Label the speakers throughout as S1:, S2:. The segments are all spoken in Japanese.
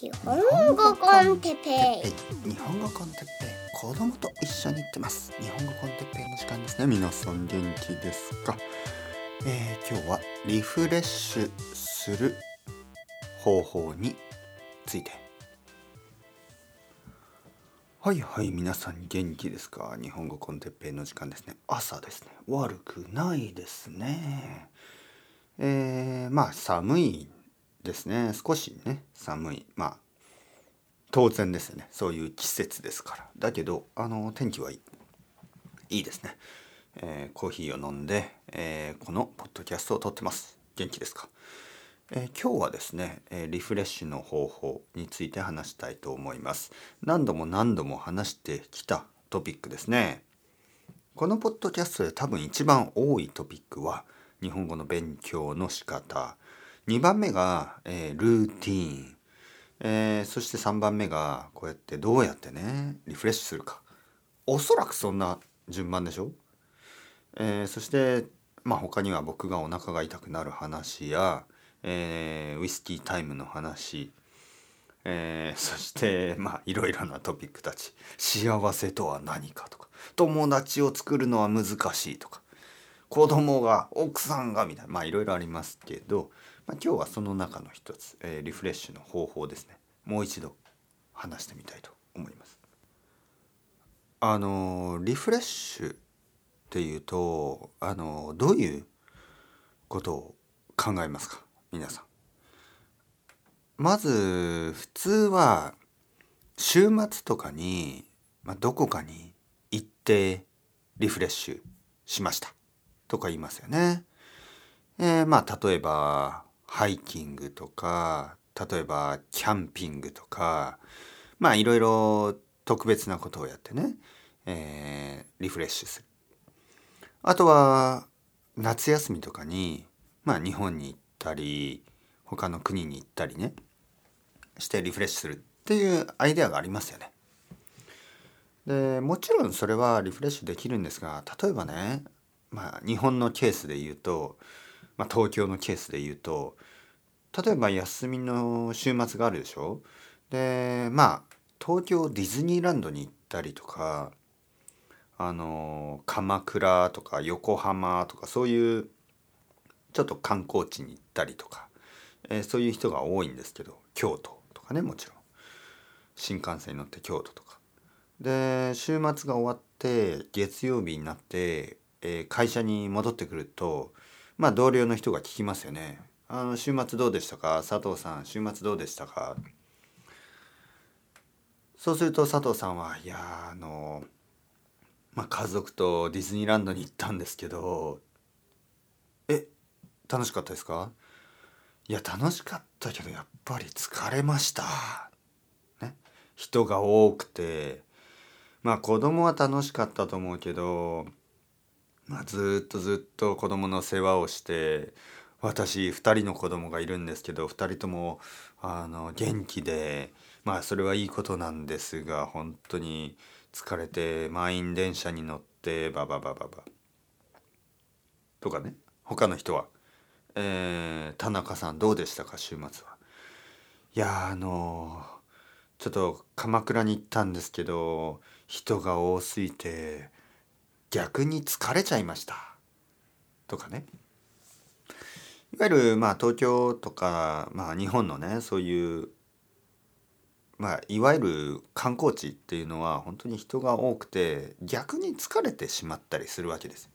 S1: 日本語 con テッペイ。
S2: 日本語 con テッペイ。子供と一緒に行ってます。日本語 con テッペイの時間です。ね皆さん元気ですか、えー、今日はリフレッシュする方法について。はいはい皆さん元気ですか？日本語 con テッペイの時間ですね。朝ですね。悪くないですね。えー、まあ寒いですね。少しね寒い。まあ当然ですよね。そういう季節ですから。だけどあの天気はいい。いいですね、えー、コーヒーを飲んで、えー、このポッドキャストを撮ってます。元気ですか、えー、今日はですね、えリフレッシュの方法について話したいと思います。何度も何度も話してきたトピックですね。このポッドキャストで多分一番多いトピックは日本語の勉強の仕方。2番目が、えー、ルーティーン、えー、そして3番目がこうやってどうやってねリフレッシュするか。おそらくそんな順番でしょ、えー、そしてまあ他には僕がお腹が痛くなる話や、えー、ウイスキータイムの話、えー、そしてまあいろいろなトピックたち。幸せとは何かとか。友達を作るのは難しいとか。子供が奥さんがみたいな。まあいろいろありますけどまあ、今日はその中の一つ、えー、リフレッシュの方法ですねもう一度話してみたいと思います。あのリフレッシュっていうとあのどういうことを考えますか？皆さん。まず普通は週末とかに、まあ、どこかに行ってリフレッシュしましたとか言いますよね。えー、まあ例えばハイキングとか例えばキャンピングとかまあいろいろ特別なことをやってね、えー、リフレッシュする。あとは夏休みとかにまあ日本に行ったり他の国に行ったりねしてリフレッシュするっていうアイデアがありますよね。でもちろんそれはリフレッシュできるんですが例えばねまあ日本のケースで言うとまあ、東京のケースで言うと例えば休みの週末があるでしょ？でまあ東京ディズニーランドに行ったりとかあの鎌倉とか横浜とかそういうちょっと観光地に行ったりとか、えー、そういう人が多いんですけど京都とかねもちろん。新幹線に乗って京都とか。で週末が終わって月曜日になって、えー、会社に戻ってくるとまあ同僚の人が聞きますよね。あの週末どうでしたか？佐藤さん週末どうでしたか？そうすると佐藤さんはいやあのまあ家族とディズニーランドに行ったんですけどえ楽しかったですか？いや楽しかったけどやっぱり疲れました。ね？人が多くて。まあ子供は楽しかったと思うけどまあ、ずっとずっと子供の世話をして私2人の子供がいるんですけど2人ともあの元気でまあそれはいいことなんですが本当に疲れて満員電車に乗ってバババババ。とかね。他の人は、えー、田中さんどうでしたか？週末は。いやあのちょっと鎌倉に行ったんですけど人が多すぎて逆に疲れちゃいましたとかねいわゆるまあ東京とか、まあ、日本のねそういうまあ、いわゆる観光地っていうのは本当に人が多くて逆に疲れてしまったりするわけです。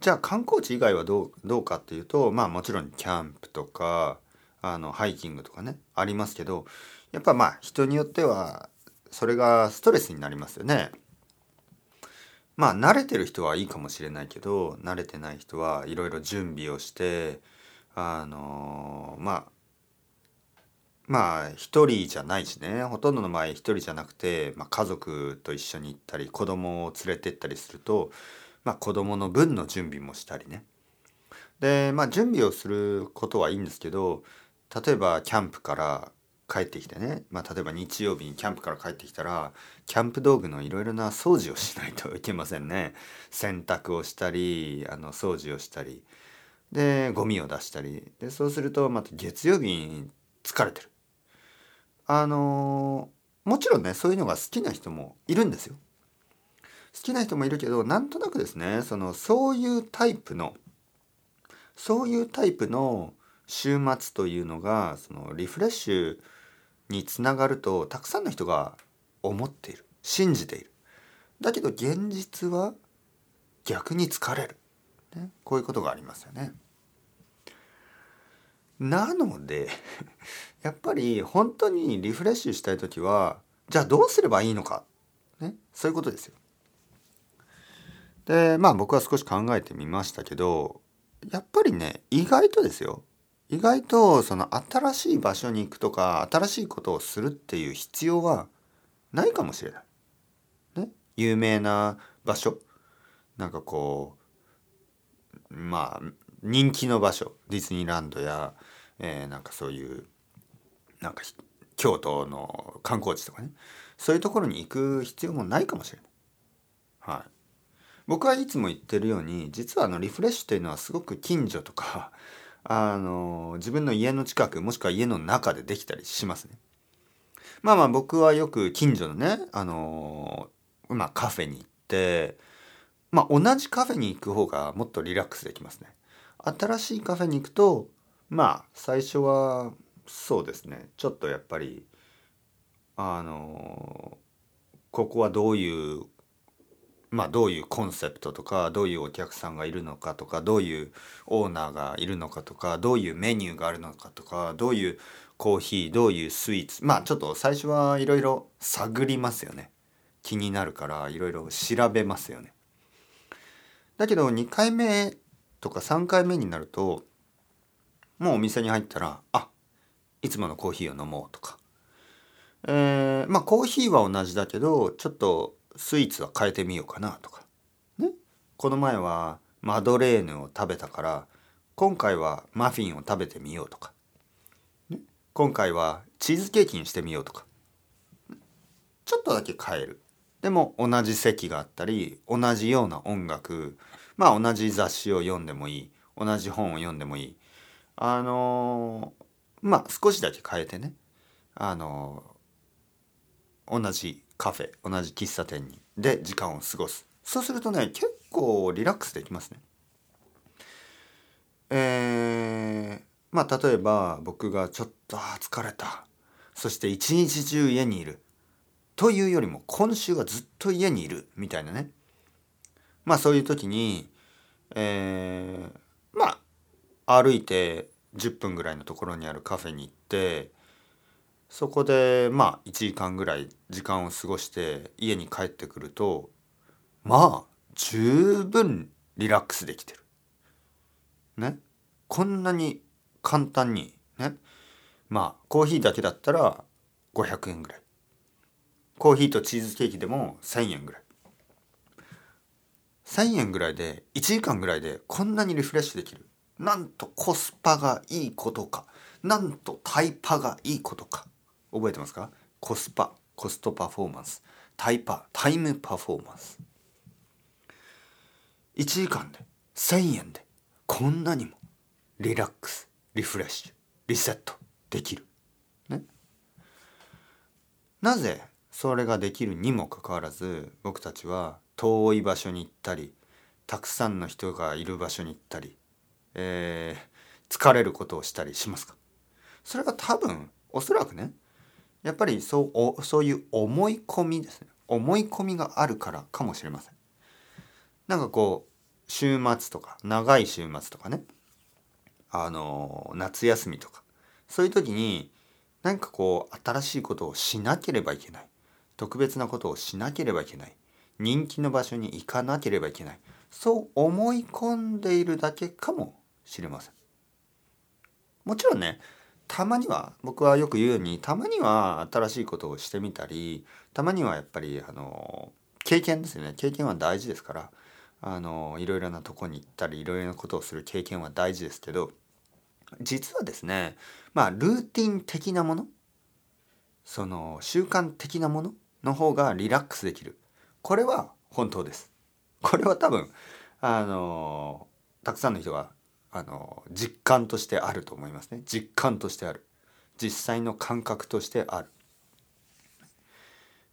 S2: じゃあ観光地以外はどうどうかっていうとまあもちろんキャンプとかあのハイキングとかねありますけどやっぱまあ人によってはそれがストレスになりますよね。まあ慣れてる人はいいかもしれないけど慣れてない人はいろいろ準備をしてあのまあまあ一人じゃないしね。ほとんどの場合一人じゃなくて、まあ、家族と一緒に行ったり子供を連れてったりすると、まあ、子供の分の準備もしたりね。でまあ準備をすることはいいんですけど例えばキャンプから帰ってきてね、まあ、例えば日曜日にキャンプから帰ってきたらキャンプ道具のいろいろな掃除をしないといけませんね。洗濯をしたりあの掃除をしたり。でゴミを出したり。でそうするとまた月曜日に疲れてる。あのもちろんねそういうのが好きな人もいるんですよ。好きな人もいるけどなんとなくですねそのそういうタイプのそういうタイプの週末というのがそのリフレッシュにつながるとたくさんの人が思っている。信じている。だけど現実は逆に疲れる、ね、こういうことがありますよね。なので やっぱり本当にリフレッシュしたい時はじゃあどうすればいいのか、ね、そういうことですよ。でまあ僕は少し考えてみましたけどやっぱりね意外とですよ。意外とその新しい場所に行くとか新しいことをするっていう必要はないかもしれない。ね、有名な場所。なんかこうまあ人気の場所。ディズニーランドや、えー、なんかそういうなんか京都の観光地とかね。そういうところに行く必要もないかもしれない。はい、僕はいつも言ってるように実はあのリフレッシュというのはすごく近所とかあの自分の家の近くもしくは家の中でできたりしますね。まあまあ僕はよく近所のねあのまあカフェに行ってまあ同じカフェに行く方がもっとリラックスできますね。新しいカフェに行くとまあ最初はそうですねちょっとやっぱりあのここはどういうまあ、どういうコンセプトとかどういうお客さんがいるのかとかどういうオーナーがいるのかとかどういうメニューがあるのかとかどういうコーヒーどういうスイーツまあちょっと最初はいろいろ探りますよね。気になるからいろいろ調べますよね。だけど2回目とか3回目になるともうお店に入ったらあいつものコーヒーを飲もうとか。えー、まあコーヒーは同じだけどちょっとスイーツは変えてみようかなとか、ね、この前はマドレーヌを食べたから今回はマフィンを食べてみようとか、ね、今回はチーズケーキにしてみようとか。ちょっとだけ変える。でも同じ席があったり同じような音楽まあ同じ雑誌を読んでもいい同じ本を読んでもいい。あのー、まあ少しだけ変えてね。あのー、同じカフェ同じ喫茶店に。で時間を過ごす。そうするとね結構リラックスできますね。えー、まあ例えば僕がちょっと疲れた。そして一日中家にいる。というよりも今週はずっと家にいる。みたいなね。まあそういう時にえー、まあ歩いて10分ぐらいのところにあるカフェに行ってそこでまあ1時間ぐらい時間を過ごして家に帰ってくるとまあ十分リラックスできてる。ね。こんなに簡単にね。まあコーヒーだけだったら500円ぐらい。コーヒーとチーズケーキでも1,000円ぐらい。1,000円ぐらいで1時間ぐらいでこんなにリフレッシュできる。なんとコスパがいいことか。なんとタイパがいいことか。覚えてますか？コスパコストパフォーマンス。タイパタイムパフォーマンス。1時間で1,000円でこんなにもリラックスリフレッシュリセットできる。ね？なぜそれができるにもかかわらず僕たちは遠い場所に行ったりたくさんの人がいる場所に行ったり、えー、疲れることをしたりしますか？それが多分おそらくねやっぱりそうそういう思い込みですね。思い込みがあるからかもしれません。なんかこう週末とか長い週末とかね。あの夏休みとか。そういう時に何かこう新しいことをしなければいけない。特別なことをしなければいけない。人気の場所に行かなければいけない。そう思い込んでいるだけかもしれません。もちろんねたまには僕はよく言うようにたまには新しいことをしてみたりたまにはやっぱりあの経験ですよね。経験は大事ですからあのいろいろなとこに行ったりいろいろなことをする経験は大事ですけど実はですねまあルーティン的なものその習慣的なものの方がリラックスできる。これは本当です。これは多分あのたくさんの人があの実感としてあると思いますね。実感としてある。実際の感覚としてある、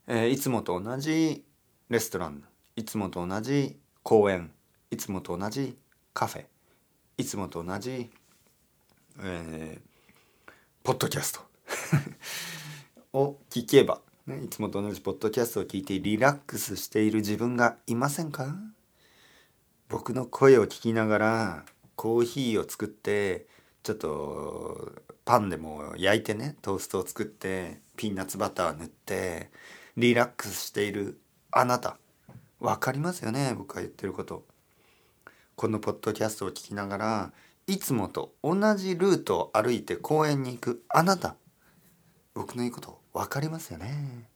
S2: えーいつもと同じレストラン。いつもと同じ公園。いつもと同じカフェ。いつもと同じ、えーポッドキャスト。を聞けば、ね、いつもと同じポッドキャストを聞いてリラックスしている自分がいませんか？僕の声を聞きながらコーヒーを作ってちょっとパンでも焼いてねトーストを作ってピーナッツバター塗ってリラックスしているあなた。わかりますよね僕が言ってること。このポッドキャストを聞きながらいつもと同じルートを歩いて公園に行くあなた。僕の言うこと分かりますよね。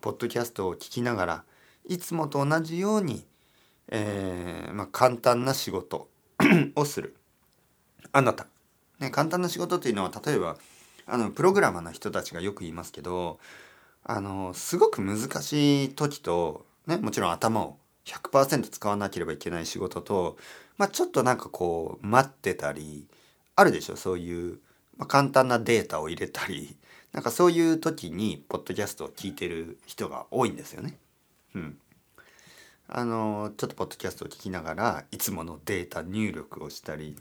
S2: ポッドキャストを聞きながらいつもと同じように、えーまあ、簡単な仕事。をするあなた、ね、簡単な仕事というのは例えばあのプログラマーの人たちがよく言いますけどあのすごく難しい時と、ね、もちろん頭を100%使わなければいけない仕事と、まあ、ちょっとなんかこう待ってたりあるでしょそういう、まあ、簡単なデータを入れたりなんかそういう時にポッドキャストを聞いてる人が多いんですよね。うん。あのちょっとポッドキャストを聞きながらいつものデータ入力をしたり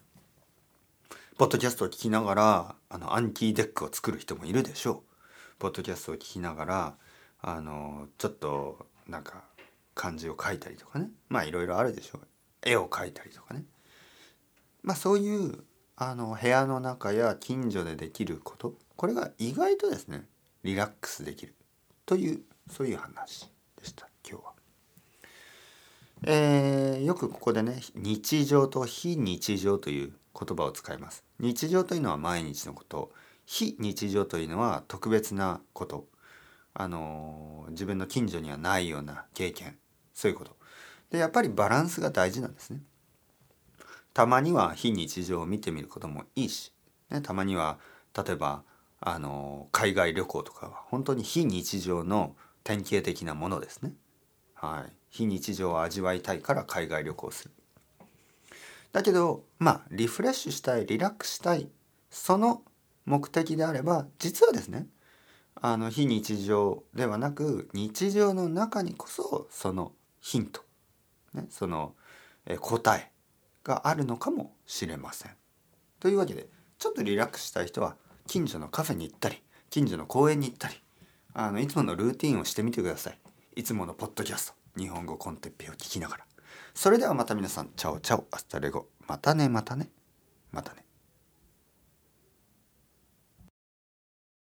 S2: ポッドキャストを聞きながらあの暗記デックを作る人もいるでしょう。ポッドキャストを聞きながらあのちょっとなんか漢字を書いたりとかね。まあいろいろあるでしょう。絵を描いたりとかね。まあそういうあの部屋の中や近所でできること。これが意外とですねリラックスできる。というそういう話でした今日は。えーよくここでね日常と非日常という言葉を使います。日常というのは毎日のこと。非日常というのは特別なこと。あのー自分の近所にはないような経験。そういうこと。でやっぱりバランスが大事なんですね。たまには非日常を見てみることもいいし、ね、たまには例えばあのー海外旅行とかは本当に非日常の典型的なものですね。はい。非日常を味わいたいから海外旅行するだけどまあリフレッシュしたいリラックスしたいその目的であれば実はですねあの非日常ではなく日常の中にこそそのヒント、ね、その答えがあるのかもしれません。というわけでちょっとリラックスしたい人は近所のカフェに行ったり近所の公園に行ったりあのいつものルーティンをしてみてください。いつものポッドキャスト日本語コンテッペを聞きながら。それではまた皆さんチャオチャオアスタレゴまたねまたねまたね。